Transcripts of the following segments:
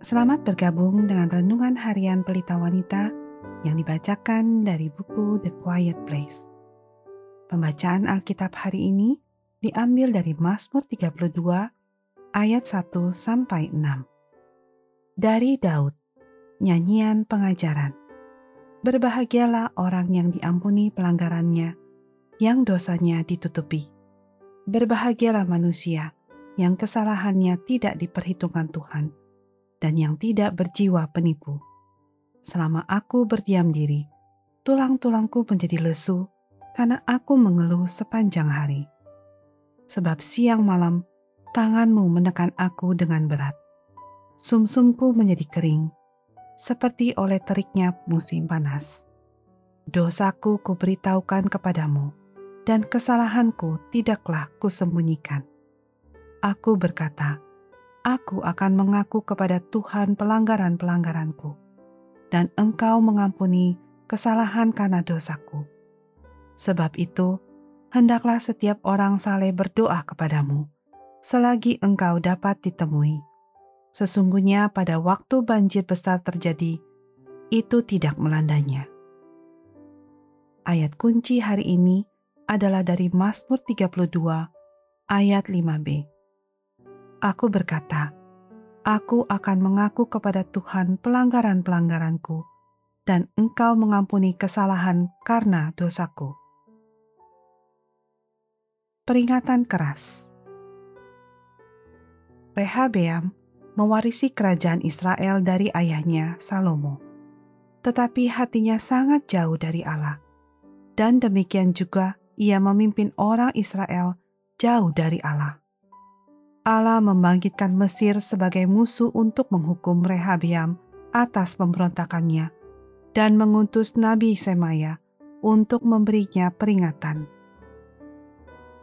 Selamat bergabung dengan renungan harian Pelita Wanita yang dibacakan dari buku The Quiet Place. Pembacaan Alkitab hari ini diambil dari Mazmur 32 ayat 1 sampai 6. Dari Daud, nyanyian pengajaran. Berbahagialah orang yang diampuni pelanggarannya, yang dosanya ditutupi. Berbahagialah manusia yang kesalahannya tidak diperhitungkan Tuhan dan yang tidak berjiwa penipu. Selama aku berdiam diri, tulang-tulangku menjadi lesu karena aku mengeluh sepanjang hari. Sebab siang malam tanganmu menekan aku dengan berat. Sumsumku menjadi kering, seperti oleh teriknya musim panas. Dosaku kuberitahukan kepadamu, dan kesalahanku tidaklah kusembunyikan. Aku berkata, aku akan mengaku kepada Tuhan pelanggaran-pelanggaranku, dan Engkau mengampuni kesalahan karena dosaku. Sebab itu, hendaklah setiap orang saleh berdoa kepadamu, selagi Engkau dapat ditemui. Sesungguhnya pada waktu banjir besar terjadi, itu tidak melandanya. Ayat kunci hari ini adalah dari Mazmur 32 ayat 5b aku berkata, Aku akan mengaku kepada Tuhan pelanggaran-pelanggaranku, dan Engkau mengampuni kesalahan karena dosaku. Peringatan keras Rehabeam mewarisi kerajaan Israel dari ayahnya Salomo, tetapi hatinya sangat jauh dari Allah, dan demikian juga ia memimpin orang Israel jauh dari Allah. Allah membangkitkan Mesir sebagai musuh untuk menghukum Rehabiam atas pemberontakannya dan mengutus Nabi Semaya untuk memberinya peringatan.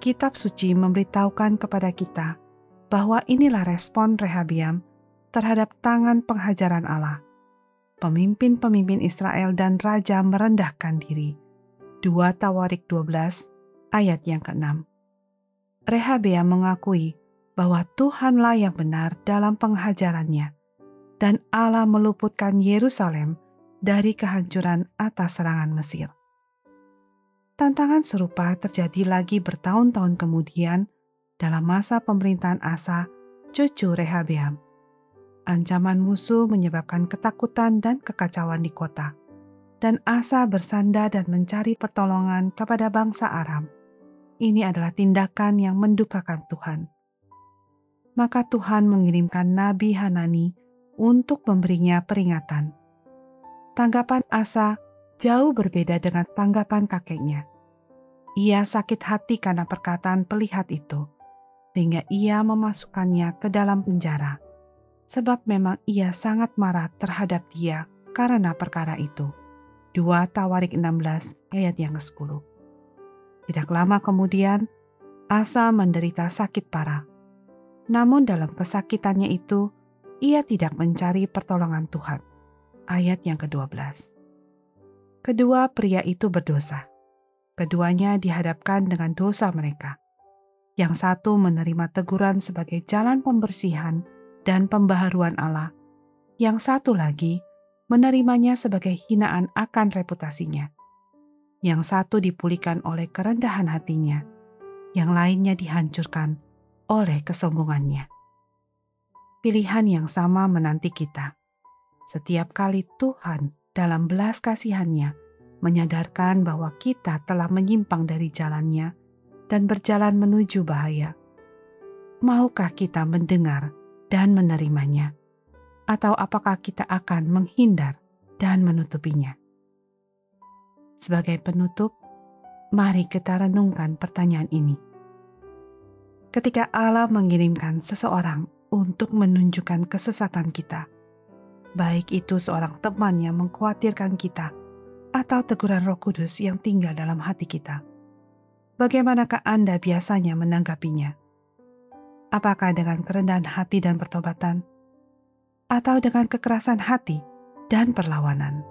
Kitab suci memberitahukan kepada kita bahwa inilah respon Rehabiam terhadap tangan penghajaran Allah. Pemimpin-pemimpin Israel dan raja merendahkan diri. 2 Tawarik 12 ayat yang ke-6. Rehabeam mengakui bahwa Tuhanlah yang benar dalam penghajarannya, dan Allah meluputkan Yerusalem dari kehancuran atas serangan Mesir. Tantangan serupa terjadi lagi bertahun-tahun kemudian dalam masa pemerintahan Asa, cucu Rehabeam. Ancaman musuh menyebabkan ketakutan dan kekacauan di kota, dan Asa bersandar dan mencari pertolongan kepada bangsa Aram. Ini adalah tindakan yang mendukakan Tuhan maka Tuhan mengirimkan Nabi Hanani untuk memberinya peringatan. Tanggapan Asa jauh berbeda dengan tanggapan kakeknya. Ia sakit hati karena perkataan pelihat itu, sehingga ia memasukkannya ke dalam penjara, sebab memang ia sangat marah terhadap dia karena perkara itu. 2 Tawarik 16 ayat yang ke-10 Tidak lama kemudian, Asa menderita sakit parah namun dalam kesakitannya itu, ia tidak mencari pertolongan Tuhan. Ayat yang ke-12. Kedua pria itu berdosa. Keduanya dihadapkan dengan dosa mereka. Yang satu menerima teguran sebagai jalan pembersihan dan pembaharuan Allah. Yang satu lagi menerimanya sebagai hinaan akan reputasinya. Yang satu dipulihkan oleh kerendahan hatinya, yang lainnya dihancurkan oleh kesombongannya. Pilihan yang sama menanti kita. Setiap kali Tuhan dalam belas kasihannya menyadarkan bahwa kita telah menyimpang dari jalannya dan berjalan menuju bahaya. Maukah kita mendengar dan menerimanya? Atau apakah kita akan menghindar dan menutupinya? Sebagai penutup, mari kita renungkan pertanyaan ini ketika Allah mengirimkan seseorang untuk menunjukkan kesesatan kita, baik itu seorang teman yang mengkhawatirkan kita atau teguran Roh Kudus yang tinggal dalam hati kita. Bagaimanakah Anda biasanya menanggapinya? Apakah dengan kerendahan hati dan pertobatan, atau dengan kekerasan hati dan perlawanan?